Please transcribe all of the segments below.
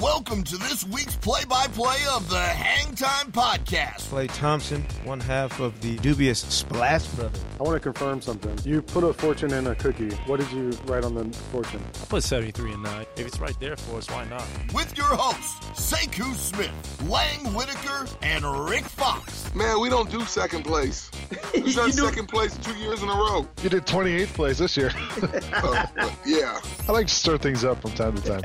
Welcome to this week's play by play of the Hang Time Podcast. Klay Thompson, one half of the dubious Splash Brothers. I want to confirm something. You put a fortune in a cookie. What did you write on the fortune? I put 73 and 9. If it's right there for us, why not? With your hosts, Sekou Smith, Lang Whitaker, and Rick Fox. Man, we don't do second place. We've done second place two years in a row. You did 28th place this year. Uh, yeah. I like to stir things up from time to time.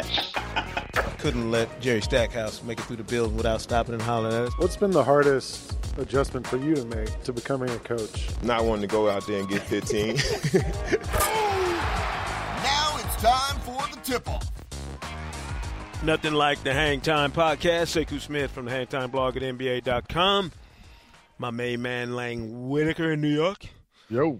Couldn't let Jerry Stackhouse make it through the building without stopping and hollering at us. What's been the hardest adjustment for you to make to becoming a coach? Not wanting to go out there and get 15. Now it's time for the tip off. Nothing like the Hang Time Podcast. Sekou Smith from the Hang Time blog at NBA.com. My main man, Lang Whitaker in New York. Yo,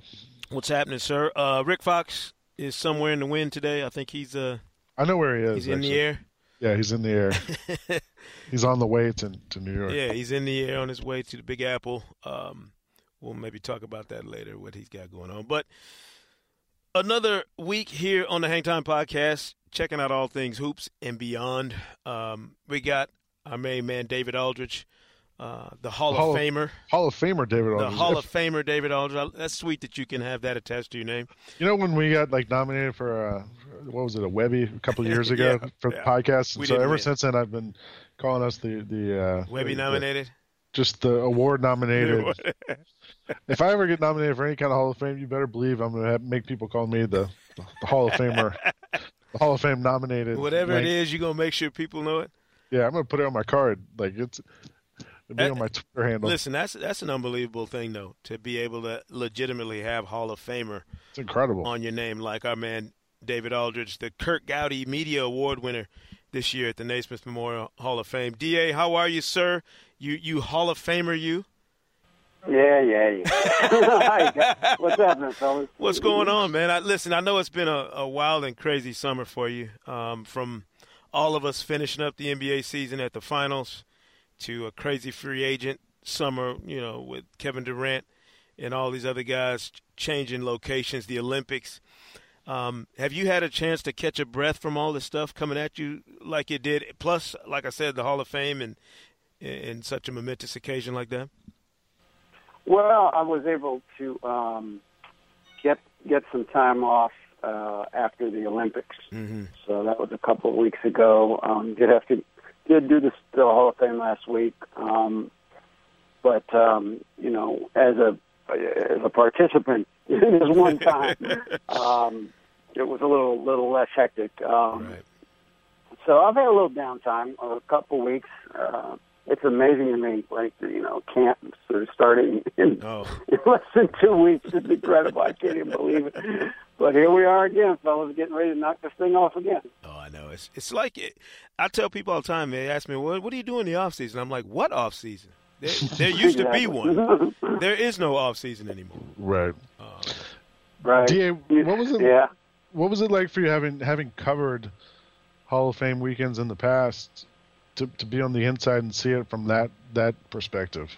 What's happening, sir? Uh, Rick Fox is somewhere in the wind today. I think he's uh I know where he is. he's in the air. Yeah, he's in the air. he's on the way to, to New York. Yeah, he's in the air on his way to the Big Apple. Um, we'll maybe talk about that later, what he's got going on. But another week here on the Hang Time Podcast, checking out all things hoops and beyond. Um, we got our main man, David Aldridge, uh, the Hall, Hall of of- Famer. Hall of Famer David Aldridge. The Hall of Famer, David Aldridge. That's sweet that you can have that attached to your name. You know when we got like nominated for uh, what was it a Webby a couple of years ago Yeah, for the podcast? And so ever win. since then, I've been calling us the the uh, Webby the- nominated. just the award nominated. if I ever get nominated for any kind of Hall of Fame, you better believe I'm going to have, make people call me the, the Hall of Famer, the Hall of Fame nominated. Whatever it is, you're going to make sure people know it. Yeah, I'm going to put it on my card. Like it's it'll be Uh, on my Twitter handle. Listen, that's that's an unbelievable thing, though, to be able to legitimately have Hall of Famer It's incredible. on your name, like our man David Aldridge, the Curt Gowdy Media Award winner this year at the Naismith Memorial Hall of Fame. Da, how are you, sir? You you Hall of Famer, you? Yeah, yeah, yeah. Hi. What's happening, fellas? What's going on, man? I, listen, I know it's been a, a wild and crazy summer for you. Um, from all of us finishing up the NBA season at the finals to a crazy free agent summer, you know, with Kevin Durant and all these other guys changing locations, the Olympics. Um, have you had a chance to catch a breath from all this stuff coming at you like it did? Plus, like I said, the Hall of Fame and and such a momentous occasion like that. Well, I was able to um, get get some time off uh, after the Olympics, Mm-hmm. so that was a couple of weeks ago. Um, did have to did do the, the Hall of Fame last week, um, but um, you know, as a as a participant this one time, um, it was a little little less hectic. Um, Right. So I've had a little downtime, a couple weeks. Uh, it's amazing to me, like you know, camps are starting in, Oh. in less than two weeks. It's incredible. I can't even believe it. But here we are again, fellas, getting ready to knock this thing off again. Oh, I know. It's it's like it, I tell people all the time. They ask me, "What what do you do in the off season?" I'm like, "What off season? There, there used to be one. There is no off season anymore." right. Right? Da, what was it? Yeah. What was it like for you having having covered Hall of Fame weekends in the past to to be on the inside and see it from that that perspective?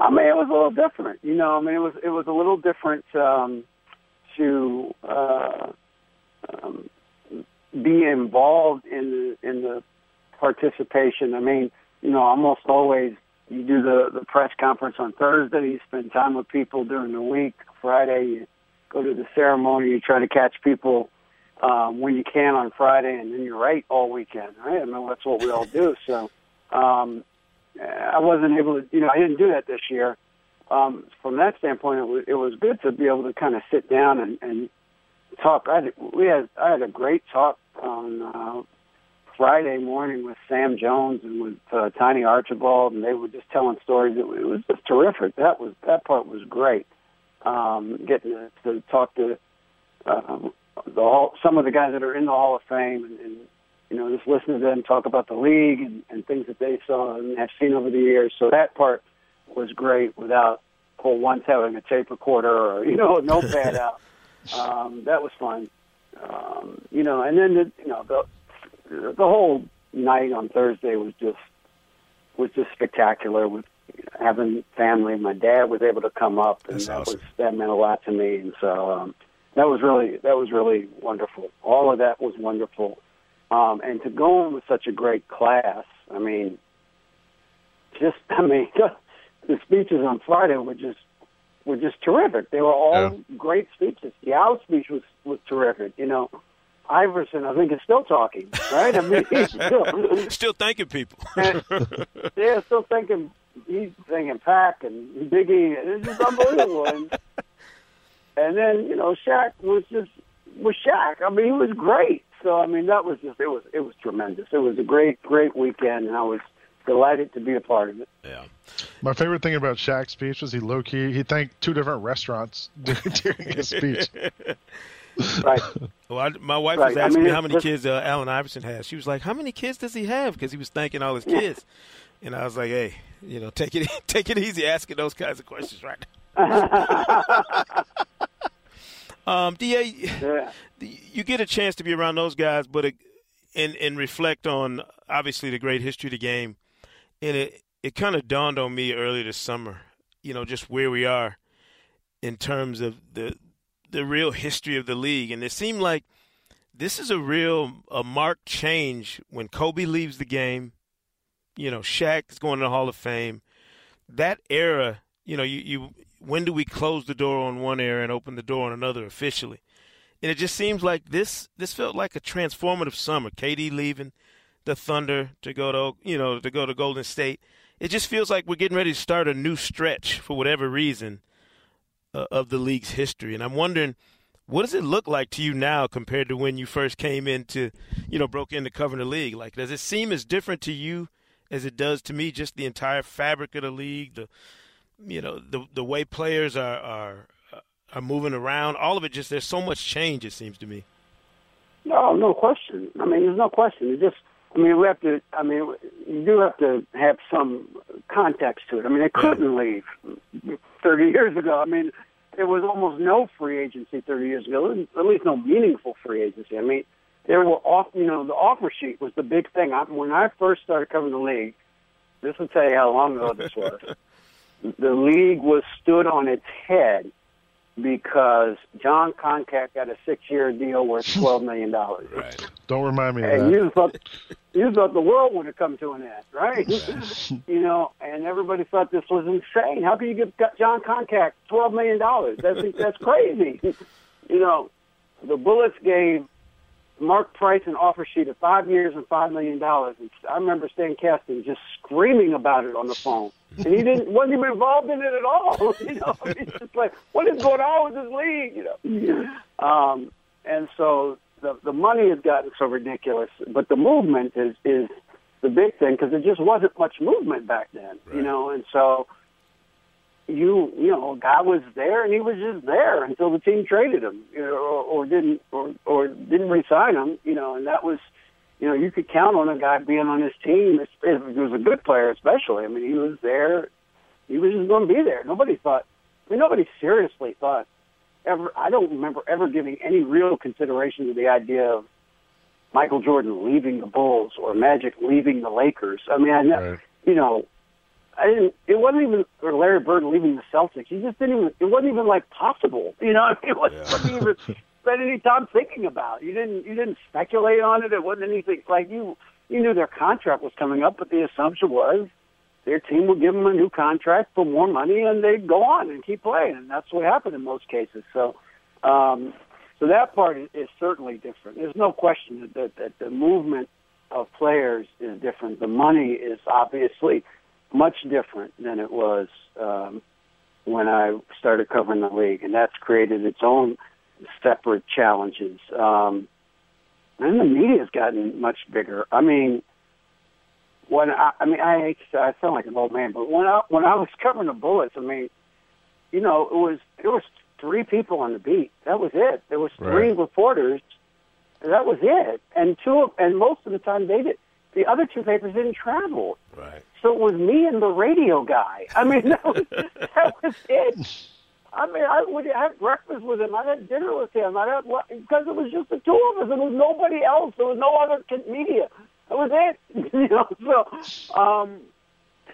I mean, it was a little different. You know, I mean, it was it was a little different um, to uh, um, be involved in the in the participation. I mean, you know, almost always you do the the press conference on Thursday. You spend time with people during the week. Friday, you go to the ceremony. You try to catch people um, when you can on Friday, and then you're right all weekend. Right? I mean, that's what we all do. So. Um, I wasn't able to, you know, I didn't do that this year. Um, from that standpoint, it was, it was good to be able to kind of sit down and, and talk. I had, we had, I had a great talk on uh, Friday morning with Sam Jones and with uh, Tiny Archibald, and they were just telling stories. It, it was just terrific. That was that part was great. Um, getting to, to talk to uh, the hall, some of the guys that are in the Hall of Fame, and, and you know, just listening to them talk about the league and, and things that they saw and have seen over the years. So that part was great without for once having a tape recorder or you know a notepad out. Um, that was fun. Um, you know, and then the, you know the the whole night on Thursday was just was just spectacular with having family. My dad was able to come up, and That's that awesome. was that meant a lot to me. And so um, that was really that was really wonderful. All of that was wonderful, um, and to go in with such a great class. I mean, just I mean, the speeches on Friday were just were just terrific. They were all great speeches. The Al speech was was terrific. You know. Iverson, I think, is still talking, right? I mean, he's still, Still thanking people. yeah, still thinking he's thinking Pac and Biggie. It's just unbelievable. and, and then you know, Shaq was just was Shaq. I mean, he was great. So I mean, that was just it was it was tremendous. It was a great great weekend, and I was delighted to be a part of it. yeah. My favorite thing about Shaq's speech was he low key he thanked two different restaurants during his speech. Right. Well, I, my wife Right. was I asking mean, me how many kids uh, Allen Iverson has. She was like, "How many kids does he have?" Because he was thanking all his kids. And I was like, "Hey, you know, take it take it easy asking those kinds of questions right now." um, Da, Yeah. you get a chance to be around those guys, but it, and and reflect on obviously the great history of the game. And it it kind of dawned on me earlier this summer, you know, just where we are in terms of the the real history of the league, and it seemed like this is a real a marked change when Kobe leaves the game. You know, Shaq is going to the Hall of Fame. That era, you know, you, you when do we close the door on one era and open the door on another officially? And it just seems like this this felt like a transformative summer. KD leaving the Thunder to go to you know to go to Golden State. It just feels like we're getting ready to start a new stretch for whatever reason uh, of the league's history. And I'm wondering, what does it look like to you now compared to when you first came into, you know, broke into covering the league? Like, does it seem as different to you as it does to me? Just the entire fabric of the league, the, you know, the the way players are are are moving around, all of it. Just there's so much change. It seems to me. No, no question. I mean, there's no question. It just, I mean, we have to. I mean, you do have to have some context to it. I mean, they couldn't leave 30 years ago. I mean, there was almost no free agency 30 years ago. At least no meaningful free agency. I mean, there were off. You know, the offer sheet was the big thing. I, when I first started covering the league, this will tell you how long ago this was. the league was stood on its head because Jon Koncak got a six-year deal worth twelve million dollars. Right. Don't remind me of And that. you thought you thought the world would have come to an end, right? you know, and everybody thought this was insane. How can you give Jon Koncak twelve million dollars? That's that's crazy. you know, the Bullets gave Mark Price an offer sheet of five years and five million dollars. And I remember Stan Kasten just screaming about it on the phone, and he didn't wasn't even involved in it at all. you know, it's just like what is going on with this league? You know, um, and so the the money has gotten so ridiculous, but the movement is is the big thing because there just wasn't much movement back then. You know, and so you you know guy was there and he was just there until the team traded him you know, or, or didn't or or didn't re-sign him you know? And that was you know you could count on a guy being on his team if he was a good player especially. I mean he was there he was just going to be there. Nobody thought I mean nobody seriously thought ever I don't remember ever giving any real consideration to the idea of Michael Jordan leaving the Bulls or Magic leaving the Lakers I mean I ne- Right. you know I didn't. It wasn't even or Larry Bird leaving the Celtics. You just didn't even. It wasn't even like possible. You know, it wasn't something you even spend any time thinking about. You didn't. You didn't speculate on it. It wasn't anything like you. You knew their contract was coming up, but the assumption was their team would give them a new contract for more money, and they'd go on and keep playing. And that's what happened in most cases. So, um, so that part is, certainly different. There's no question that, that, that the movement of players is different. The money is obviously much different than it was um, when I started covering the league, and that's created its own separate challenges. Um, and the media's gotten much bigger. I mean, when I, I mean, I hate to say I sound like an old man, but when I when I was covering the Bullets, I mean, you know, it was it was three people on the beat. That was it. There was three Right. reporters. That was it. And two of, and most of the time they did. The other two papers didn't travel. Right. So it was me and the radio guy. I mean, that was, that was it. I mean, I would have breakfast with him. I'd have dinner with him. I'd have because it was just the two of us. There was nobody else. There was no other media. That was it. you know. So, um,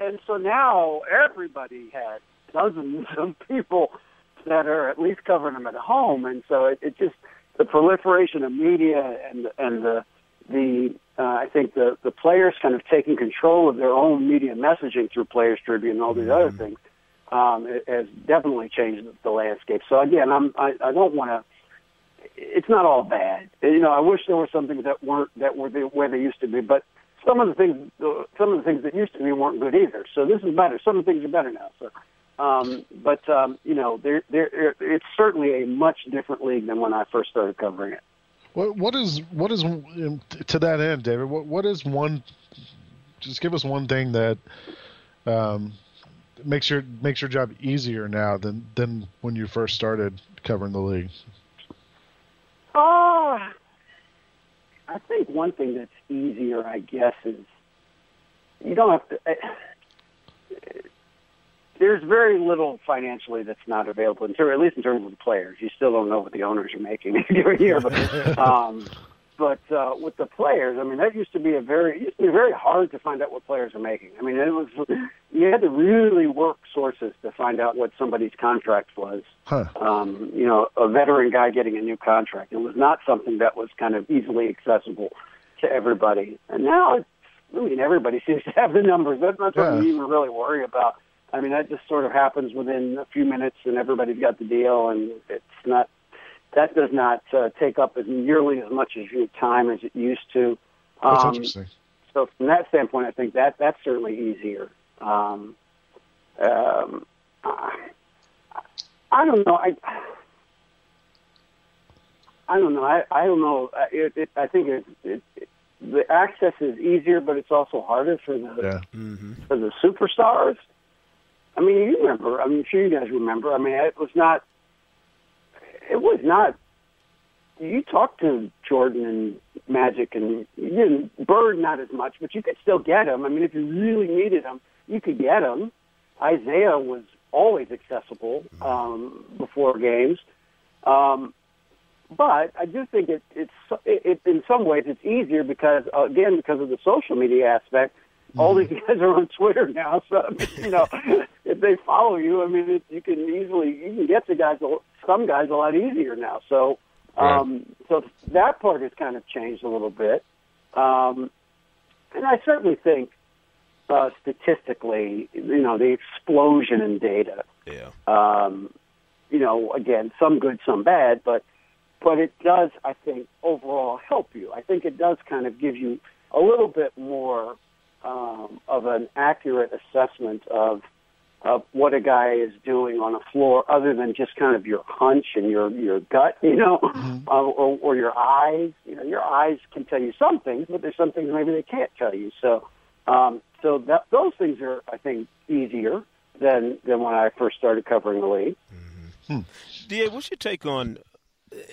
and so now everybody had dozens of people that are at least covering them at home, and so it, it just the proliferation of media and and the the uh, I think the the players kind of taking control of their own media messaging through Players Tribune and all these other things um, it has definitely changed the landscape. So again, I'm I, I don't want to. It's not all bad. You know, I wish there were some things that weren't that were the way they used to be, but some of the things some of the things that used to be weren't good either. So this is better. Some of the things are better now. So. Um, but um, you know, there, there, it's certainly a much different league than when I first started covering it. What is what is um, to that end, David? What what is one? Just give us one thing that um, makes your makes your job easier now than than when you first started covering the league. Oh, I think one thing that's easier, I guess, is you don't have to. Uh, there's very little financially that's not available, in ter- at least in terms of the players. You still don't know what the owners are making every year, but um, but uh, with the players, I mean, that used to be a very it used to be very hard to find out what players are making. I mean, it was you had to really work sources to find out what somebody's contract was. Huh. Um, you know, a veteran guy getting a new contract. It was not something that was kind of easily accessible to everybody. And now, it's, I mean, everybody seems to have the numbers. That's not something Yeah. you even really worry about. I mean, that just sort of happens within a few minutes, and everybody's got the deal, and it's not. That does not uh, take up as nearly as much of your time as it used to. That's Um, interesting. so from that standpoint, I think that that's certainly easier. Um, um, I, I don't know. I I don't know. I I don't know. I- It, it, I think it, it, it the access is easier, but it's also harder for the Yeah. Mm-hmm. for the superstars. I mean, you remember. I'm sure you guys remember. I mean, it was not. It was not. You talked to Jordan and Magic and you didn't Bird not as much, but you could still get him. I mean, if you really needed him, you could get him. Isiah was always accessible um, before games, um, but I do think it, it's it, it, in some ways it's easier because again because of the social media aspect. All these guys are on Twitter now, so I mean, you know if they follow you, I mean it, you can easily you can get to guys a- some guys a lot easier now. So um, so that part has kind of changed a little bit, um, and I certainly think uh, statistically, you know, the explosion in data Yeah. um, you know, again, some good, some bad, but but it does, I think, overall help you. I think it does kind of give you a little bit more um, of an accurate assessment of of what a guy is doing on a floor, other than just kind of your hunch and your your gut, you know, uh, or, or your eyes. You know, your eyes can tell you some things, but there's some things maybe they can't tell you. So, um, so that those things are, I think, easier than than when I first started covering the league. mhm mhm Da, what's your take on?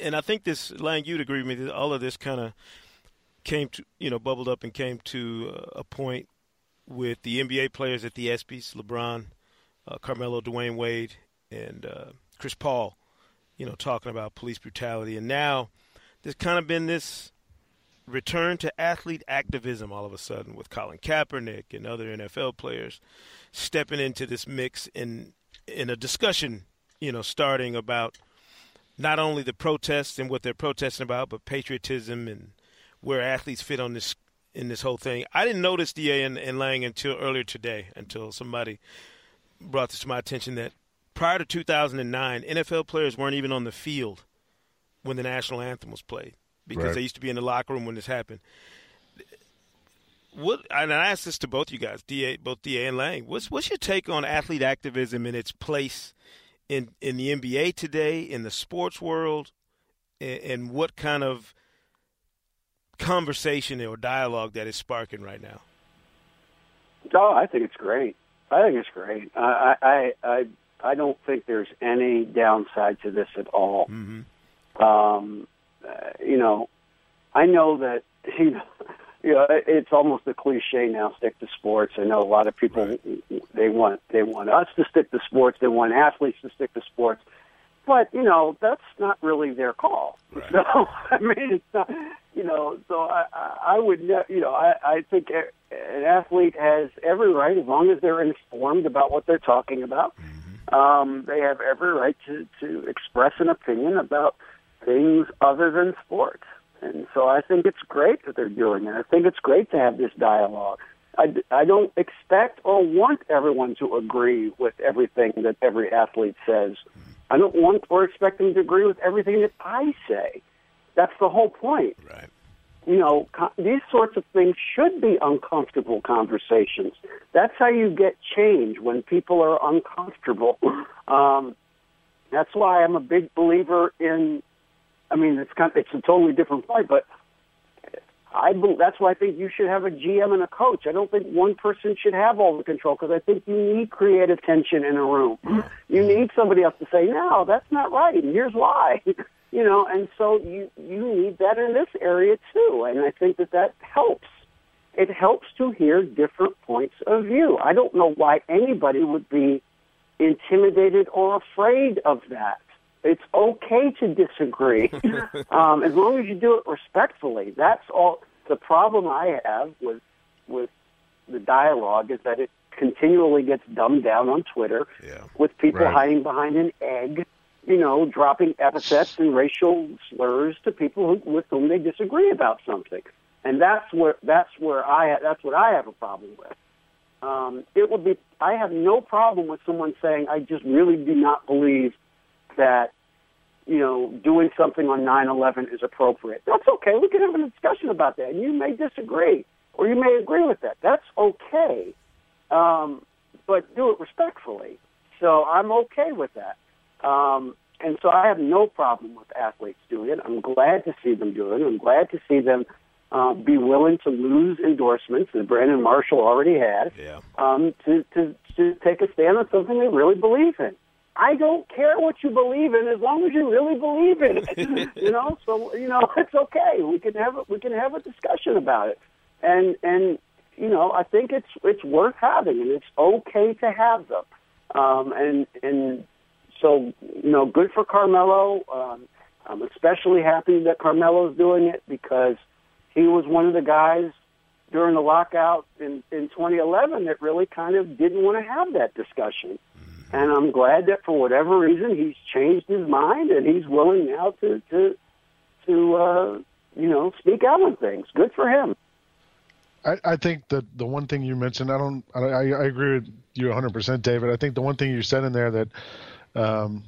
And I think this, Lang, you'd agree with me that all of this kind of came to, you know, bubbled up and came to uh, a point with the NBA players at the ESPYS, LeBron, uh, Carmelo, Dwyane Wade, and uh, Chris Paul, you know, talking about police brutality. And now there's kind of been this return to athlete activism all of a sudden with Colin Kaepernick and other NFL players stepping into this mix in in a discussion, you know, starting about not only the protests and what they're protesting about, but patriotism and where athletes fit on this in this whole thing. I didn't notice DA and, and Lang until earlier today, until somebody brought this to my attention that prior to 2009, NFL players weren't even on the field when the national anthem was played because Right. they used to be in the locker room when this happened. What and I asked this to both you guys, Da, both Da and Lang. What's what's your take on athlete activism and its place in in the NBA today, in the sports world, and, and what kind of conversation or dialogue that is sparking right now? Oh, I think it's great. I think it's great. I, I, I, I don't think there's any downside to this at all. Mm-hmm. Um, uh, you know, I know that you know, you know, it's almost a cliche now. Stick to sports. I know a lot of people Right. they want they want us to stick to sports. They want athletes to stick to sports. But you know that's not really their call. Right. So I mean, it's not. You know, so I, I would ne- you know I I think an athlete has every right as long as they're informed about what they're talking about. Um, they have every right to to express an opinion about things other than sports. And so I think it's great that they're doing it. I think it's great to have this dialogue. I, I don't expect or want everyone to agree with everything that every athlete says. I don't want or expect them to agree with everything that I say. That's the whole point. Right. You know, co- these sorts of things should be uncomfortable conversations. That's how you get change when people are uncomfortable. Um, that's why I'm a big believer in I mean, it's kind of, it's a totally different point, but I bel that's why I think you should have a GM and a coach. I don't think one person should have all the control because I think you need creative tension in a room. Mm-hmm. You need somebody else to say, "No, that's not right," and here's why. you know, and so you you need that in this area too, and I think that that helps. It helps to hear different points of view. I don't know why anybody would be intimidated or afraid of that. It's okay to disagree, um, as long as you do it respectfully. That's all. The problem I have with with the dialogue is that it continually gets dumbed down on Twitter Yeah. with people Right. hiding behind an egg, you know, dropping epithets and racial slurs to people who, with whom they disagree about something, and that's where that's where I that's what I have a problem with. Um, it would be I have no problem with someone saying I just really do not believe that you know doing something on 9/11 is appropriate. That's okay. We can have a discussion about that, and you may disagree or you may agree with that. That's okay, um, but do it respectfully. So I'm okay with that. Um, and so I have no problem with athletes doing it. I'm glad to see them do it. I'm glad to see them uh, be willing to lose endorsements that Brandon Marshall already had Yeah. um, to, to, to take a stand on something they really believe in. I don't care what you believe in as long as you really believe in it. you know, so you know it's okay. We can have a, we can have a discussion about it, and and you know I think it's it's worth having, and it's okay to have them. Um, and and so you know, good for Carmelo. Um, I'm especially happy that Carmelo's doing it because he was one of the guys during the lockout in, in 2011 that really kind of didn't want to have that discussion. And I'm glad that for whatever reason he's changed his mind and he's willing now to to to uh, you know speak out on things. Good for him. I, I think that the one thing you mentioned, I don't, I, I agree with you 100%, David. I think the one thing you said in there that um,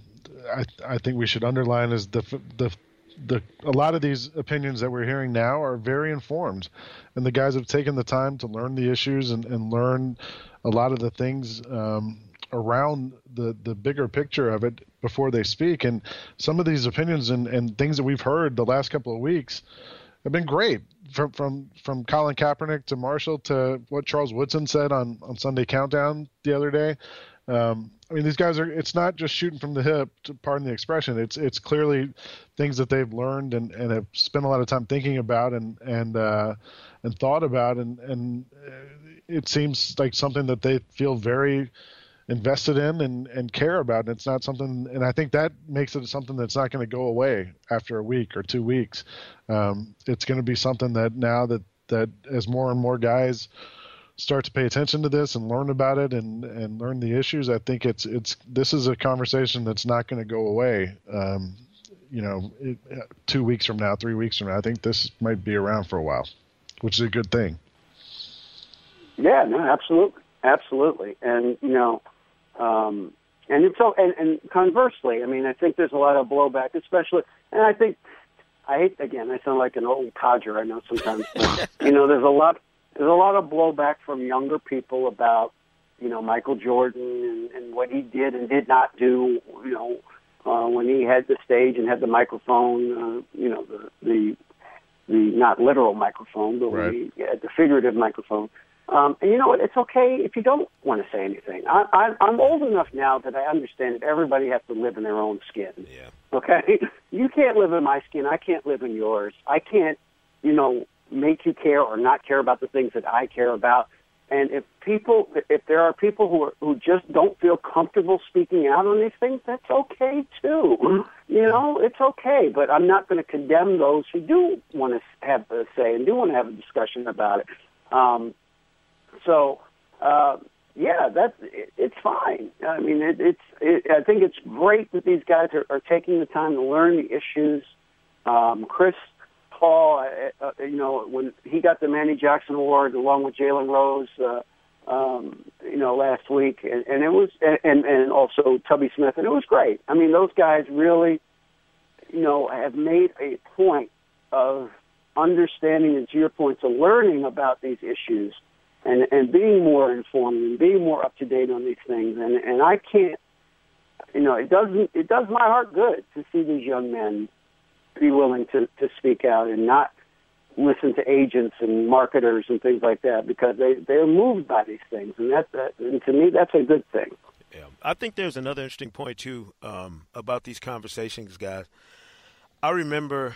I, I think we should underline is the, the, the, a lot of these opinions that we're hearing now are very informed, and the guys have taken the time to learn the issues and, and learn a lot of the things um, around the the bigger picture of it before they speak. And some of these opinions and, and things that we've heard the last couple of weeks have been great from from from Colin Kaepernick to Marshall to what Charles Woodson said on on Sunday Countdown the other day. Um, I mean, these guys are. It's not just shooting from the hip. To pardon the expression. It's it's clearly things that they've learned and, and have spent a lot of time thinking about and and uh, and thought about and and it seems like something that they feel very invested in and, and care about. And it's not something, and I think that makes it something that's not going to go away after a week or two weeks. Um, it's going to be something that now that, that as more and more guys start to pay attention to this and learn about it and, and learn the issues, I think it's, it's, this is a conversation that's not going to go away. Um, you know, it, two weeks from now, three weeks from now, I think this might be around for a while, which is a good thing. Yeah, no, absolutely, absolutely, and you know, um, and it's so, and, and conversely, I mean, I think there's a lot of blowback, especially, and I think I hate again, I sound like an old codger, I know sometimes, but, you know, there's a lot, there's a lot of blowback from younger people about, you know, Michael Jordan and, and what he did and did not do, you know, uh, when he had the stage and had the microphone, uh, you know, the the the not literal microphone, but Right. he had the figurative microphone Um, and you know what? It's okay if you don't want to say anything. I, I, I'm old enough now that I understand that everybody has to live in their own skin. Yeah. Okay? You can't live in my skin. I can't live in yours. I can't, you know, make you care or not care about the things that I care about. And if people, if there are people who are, who just don't feel comfortable speaking out on these things, that's okay too. You know, it's okay. But I'm not going to condemn those who do want to have a say and do want to have a discussion about it. Um, so, uh, yeah, that's it, it's fine. I mean, it, it's. It, I think it's great that these guys are, are taking the time to learn the issues. Um, Chris Paul, uh, uh, you know, when he got the Manny Jackson Award along with Jalen Rose, uh, um, you know, last week, and, and it was, and and also Tubby Smith, and it was great. I mean, those guys really, you know, have made a point of understanding and to your learning about these issues and and being more informed and being more up to date on these things. And and I can't, you know, it doesn't it does my heart good to see these young men be willing to to speak out and not listen to agents and marketers and things like that because they they're moved by these things and that, that and to me that's a good thing. Yeah, I think there's another interesting point too um, about these conversations, guys. I remember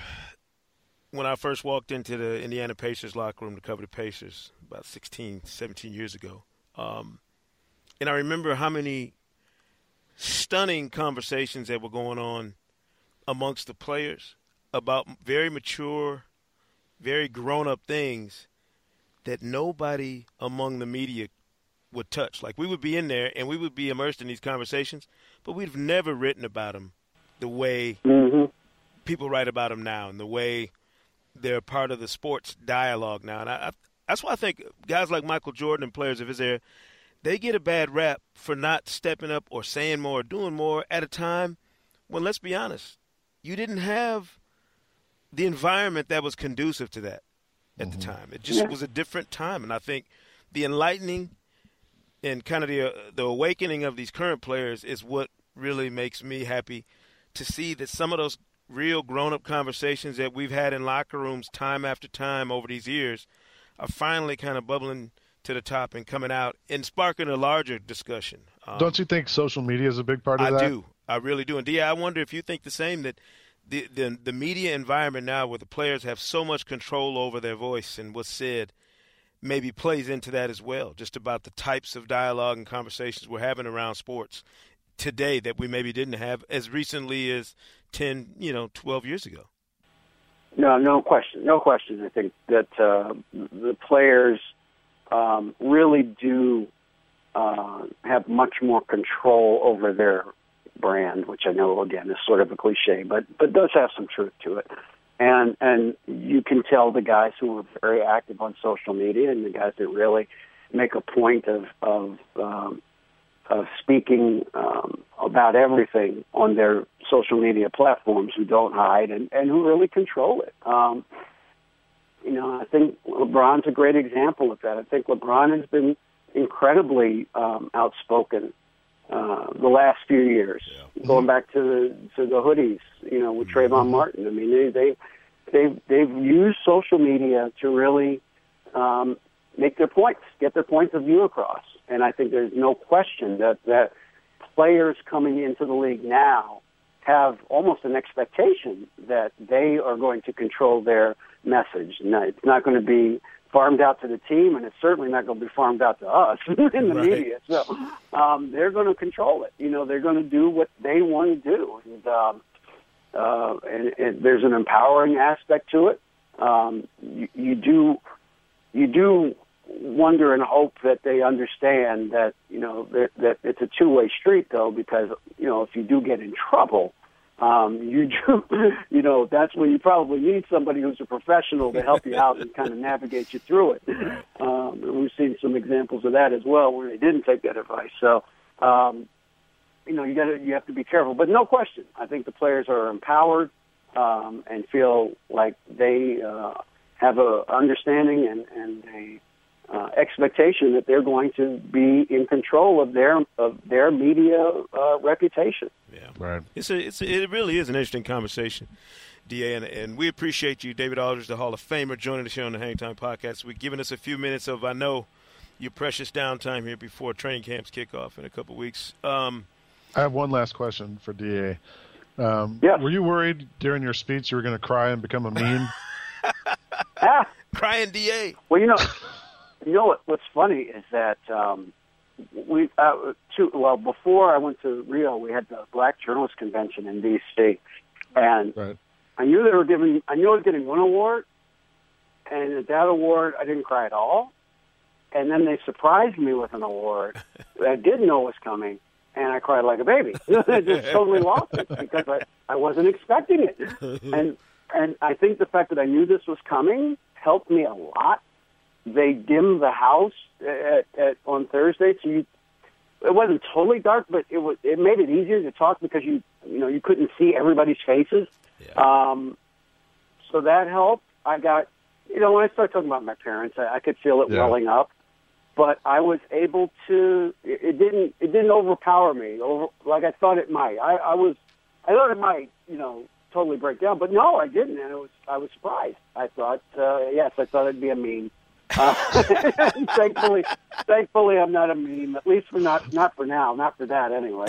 when I first walked into the Indiana Pacers locker room to cover the Pacers about 16, 17 years ago. Um, and I remember how many stunning conversations that were going on amongst the players about very mature, very grown up things that nobody among the media would touch. Like we would be in there and we would be immersed in these conversations, but we've never written about them the way mm-hmm. people write about them now and the way they're part of the sports dialogue now. And I, that's why I think guys like Michael Jordan and players of his era, they get a bad rap for not stepping up or saying more or doing more at a time when, let's be honest, you didn't have the environment that was conducive to that at mm-hmm. the time. It just yeah. was a different time, and I think the enlightening and kind of the uh, the awakening of these current players is what really makes me happy to see that some of those real grown up conversations that we've had in locker rooms time after time over these years – are finally kind of bubbling to the top and coming out and sparking a larger discussion. Um, Don't you think social media is a big part of I that? I do. I really do. And yeah, I wonder if you think the same that the, the the media environment now, where the players have so much control over their voice and what's said, maybe plays into that as well. Just about the types of dialogue and conversations we're having around sports today that we maybe didn't have as recently as 10, you know, 12 years ago. No, no question, no question. I think that uh, the players um, really do uh, have much more control over their brand, which I know again is sort of a cliche, but but does have some truth to it. And and you can tell the guys who are very active on social media and the guys that really make a point of of um, of speaking um, about everything on their social media platforms who don't hide and, and who really control it. Um, you know, I think LeBron's a great example of that. I think LeBron has been incredibly um, outspoken uh, the last few years, yeah. going back to the to the hoodies, you know, with mm-hmm. Trayvon Martin. I mean, they they they've they've used social media to really um, make their points, get their points of view across. And I think there's no question that that players coming into the league now have almost an expectation that they are going to control their message. No, it's not going to be farmed out to the team, and it's certainly not going to be farmed out to us in the right. media. So um, they're going to control it. You know, they're going to do what they want to do, and, um, uh, and, and there's an empowering aspect to it. Um, you, you do you do wonder and hope that they understand that you know that, that it's a two way street though because you know if you do get in trouble um you do you know that's when you probably need somebody who's a professional to help you out and kind of navigate you through it. Um and we've seen some examples of that as well where they didn't take that advice. So um you know you got to you have to be careful. But no question i think the players are empowered um and feel like they uh have a understanding and and a uh, expectation that they're going to be in control of their of their media uh, reputation. Yeah, right. It's a, it's a, it really is an interesting conversation, Da, and, and we appreciate you, David Aldridge, the Hall of Famer, joining the show on the Hangtime Podcast. We've given us a few minutes of I know your precious downtime here before training camps kick off in a couple weeks. Um, I have one last question for Da. Um, Yeah. Were you worried during your speech you were going to cry and become a meme? Ah, crying Da. well, you know, you know what? What's funny is that um, we uh, two, well before I went to Rio, we had the Black Journalist Convention in D.C. and right. I knew they were giving. I knew I was getting one award, and at that award, I didn't cry at all. And then they surprised me with an award that I didn't know was coming, and I cried like a baby. I just totally lost it because I, I wasn't expecting it. And and I think the fact that I knew this was coming helped me a lot. They dimmed the house at, at on Thursday, so you it wasn't totally dark, but it was it made it easier to talk because you you know you couldn't see everybody's faces. Um, so that helped. I got you know when I started talking about my parents, I, I could feel it Yeah. welling up, but I was able to. It, it didn't it didn't overpower me over like I thought it might. I, I was I thought it might you know totally break down, but no, I didn't, and it was I was surprised. I thought uh, yes, I thought it'd be a meme. Uh, thankfully, thankfully, I'm not a meme. At least for not not for now, not for that anyway.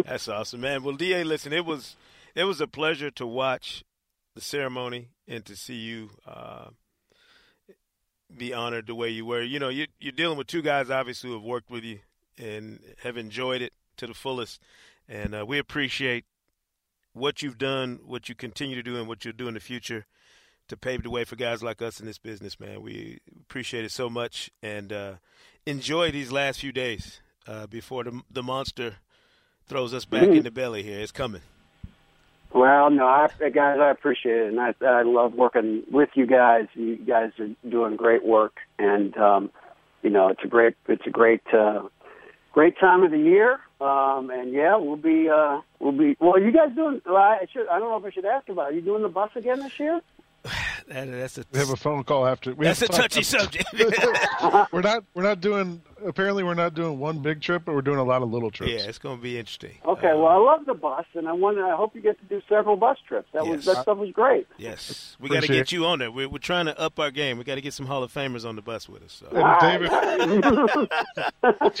That's awesome, man. Well, Da, listen, it was it was a pleasure to watch the ceremony and to see you uh, be honored the way you were. You know, you, you're dealing with two guys, obviously, who have worked with you and have enjoyed it to the fullest, and uh, we appreciate what you've done, what you continue to do, and what you'll do in the future to pave the way for guys like us in this business, man. We appreciate it so much and uh, enjoy these last few days uh, before the the monster throws us back in the belly here. It's coming. Well, no, I, guys, I appreciate it, and I, I love working with you guys. You guys are doing great work, and um, you know, it's a great, it's a great, uh, great time of the year. Um, and yeah, we'll be, uh, we'll be. Well, you guys doing? Well, I should. I don't know if I should ask about. It. Are you doing the bus again this year? That, that's a We have a phone call after. We that's a have to touchy about- subject. we're not. We're not doing. Apparently, we're not doing one big trip, but we're doing a lot of little trips. yeah, it's going to be interesting. Okay. Uh, well, I love the bus, and I want. I hope you get to do several bus trips. That was that stuff was great. yes, we got to get you on there. We're, we're trying to up our game. We got to get some Hall of Famers on the bus with us. So. And David,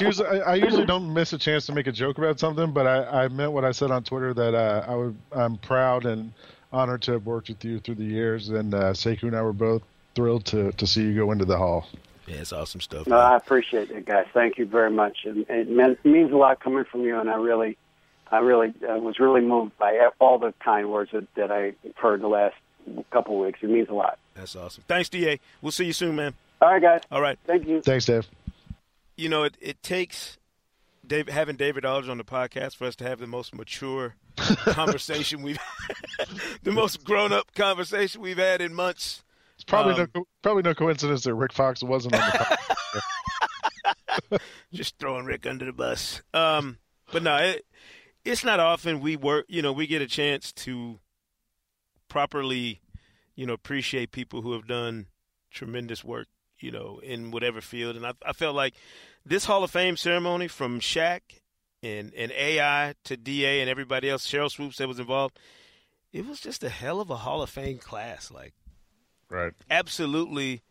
usually, I, I usually don't miss a chance to make a joke about something, but I, I meant what I said on Twitter that uh, I would, I'm proud and honored to have worked with you through the years, and uh, Sekou and I were both thrilled to, to see you go into the hall. Yeah, it's awesome stuff. No, man. I appreciate it, guys. Thank you very much, and it meant, means a lot coming from you. And I really, I really uh, was really moved by all the kind words that, that I heard the last couple of weeks. It means a lot. That's awesome. Thanks, Da. We'll see you soon, man. All right, guys. All right. Thank you. Thanks, Dave. you know, it, it takes Dave, having David Aldridge on the podcast for us to have the most mature conversation we've the most grown up conversation we've had in months. It's probably Um, no probably no coincidence that Rick Fox wasn't on the podcast. Just throwing Rick under the bus. Um, but no, it, it's not often we work. You know, we get a chance to properly, you know, appreciate people who have done tremendous work. You know, in whatever field, and I, I felt like this Hall of Fame ceremony from Shaq and and AI to Da and everybody else, Sheryl Swoopes that was involved. It was just a hell of a Hall of Fame class. Like, right. absolutely,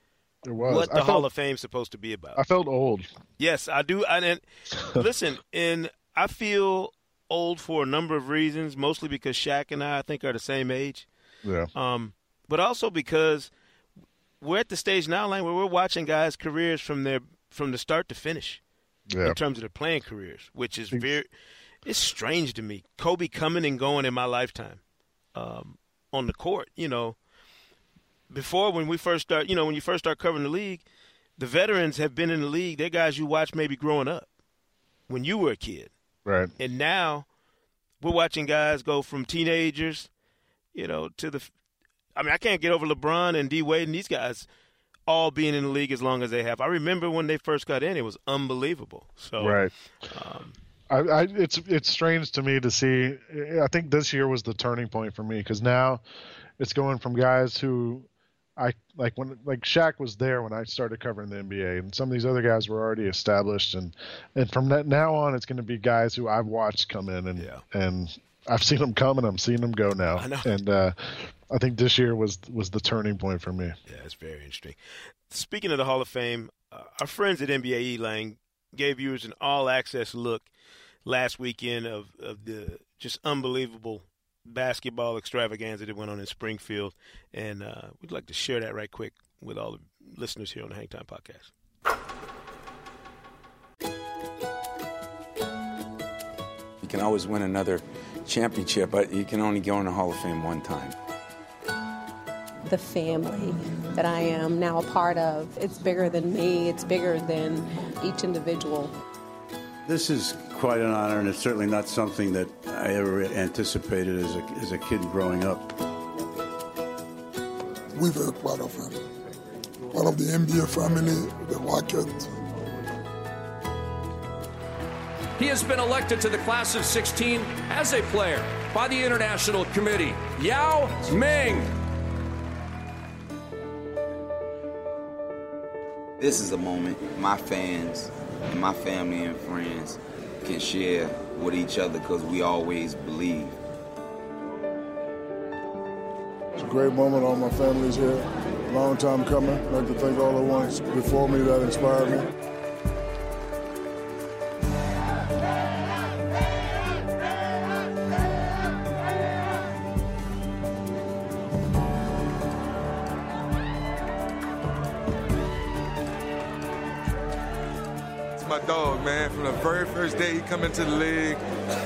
It was. what the I Hall of Fame's supposed to be about. I felt old. Yes, I do. I, and listen, and I feel old for a number of reasons, mostly because Shaq and I, I think, are the same age, Yeah. um, but also because we're at the stage now, Lang, where we're watching guys' careers from their from the start to finish Yeah. in terms of their playing careers, which is very it's strange to me. Kobe coming and going in my lifetime um, on the court, you know. Before when we first start, you know, when you first start covering the league, the veterans have been in the league. They're guys you watched maybe growing up when you were a kid, Right. and now we're watching guys go from teenagers, you know, to the. I mean, I can't get over LeBron and D Wade and these guys all being in the league as long as they have. I remember when they first got in; it was unbelievable. So, Right. um, I, I, it's it's strange to me to see. I think this year was the turning point for me because now it's going from guys who I like when like Shaq was there when I started covering the NBA, and some of these other guys were already established, and and from that now on, it's going to be guys who I've watched come in and Yeah. and I've seen them come and I'm seeing them go now, I know. and uh, I think this year was was the turning point for me. Yeah, it's very interesting. Speaking of the Hall of Fame, our friends at NBA Lang gave viewers an all-access look last weekend of, of the just unbelievable basketball extravaganza that went on in Springfield, and uh, we'd like to share that right quick with all the listeners here on the Hangtime Podcast. You can always win another championship, but you can only go in the Hall of Fame one time. The family that I am now a part of, it's bigger than me, it's bigger than each individual. This is quite an honor, and it's certainly not something that I ever anticipated as a, as a kid growing up. We're very proud of him. Part of the NBA family, the Rocket. He has been elected to the class of 16 as a player by the International Committee. Yao Ming. This is a moment my fans and my family and friends can share with each other because we always believe. It's a great moment. All my family's here. Long time coming. I'd like to thank all the ones before me that inspired me. First day he come into the league,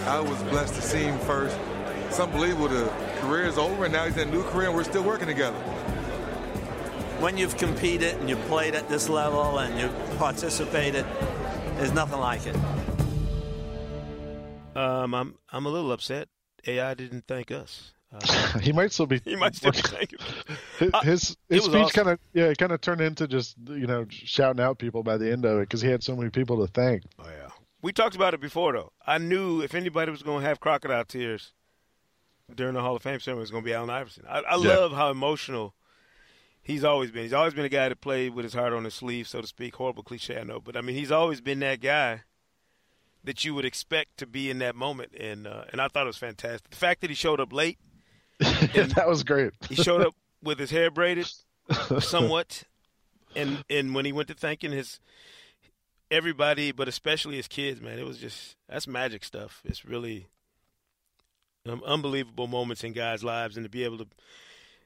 I was blessed to see him first. It's unbelievable. The career is over, and now he's in a new career, and we're still working together. When you've competed and you've played at this level and you've participated, there's nothing like it. Um, I'm I'm a little upset. AI didn't thank us. Uh, he might still be. He might still be thanking. His Uh, his, his speech awesome. kind of yeah, it kind of turned into just you know shouting out people by the end of it because he had so many people to thank. Oh yeah, we talked about it before though. I knew if anybody was going to have crocodile tears during the Hall of Fame ceremony, it was going to be Allen Iverson. I, I Yeah. love how emotional he's always been. He's always been a guy that played with his heart on his sleeve, so to speak. Horrible cliche, I know, but I mean, he's always been that guy that you would expect to be in that moment, and uh, and I thought it was fantastic. The fact that he showed up late, that was great. he showed up with his hair braided somewhat, and and when he went to thanking his everybody, but especially his kids, man, it was just that's magic stuff. It's really um, unbelievable moments in guys' lives, and to be able to,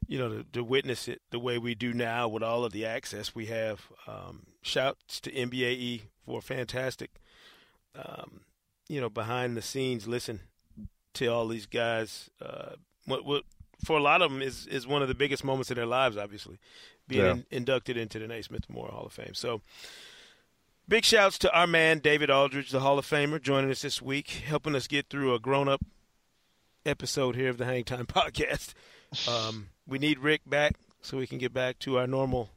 you know, to, to witness it the way we do now with all of the access we have. Um, shouts to NBAE for fantastic, um, you know, behind the scenes listen to all these guys. Uh, what, what for a lot of them is is one of the biggest moments of their lives, obviously, being Yeah. in, inducted into the Naismith Memorial Hall of Fame. So. Big shouts to our man David Aldridge, the Hall of Famer, joining us this week, helping us get through a grown-up episode here of the Hang Time Podcast. Um, we need Rick back so we can get back to our normal.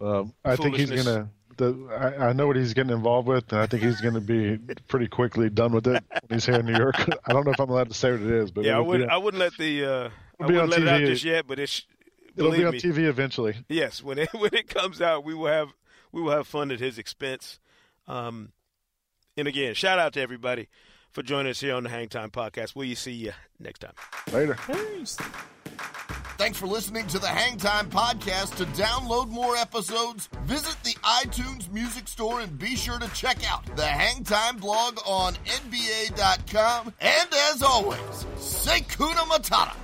Um, I think he's gonna. The, I, I know what he's getting involved with, and I think he's going to be pretty quickly done with it when he's here in New York. I don't know if I'm allowed to say what it is, but yeah, I wouldn't. on- I wouldn't let the. Uh, I be wouldn't on let it out TV. just yet, but it's. it'll be on me, TV eventually. Yes, when it when it comes out, we will have we will have fun at his expense. Um, and again, shout out to everybody for joining us here on the Hang Time Podcast. Will see you next time? Later. Thanks for listening to the Hang Time Podcast. To download more episodes, visit the iTunes Music Store and be sure to check out the Hang Time blog on NBA.com. And as always, say Kuna Matata.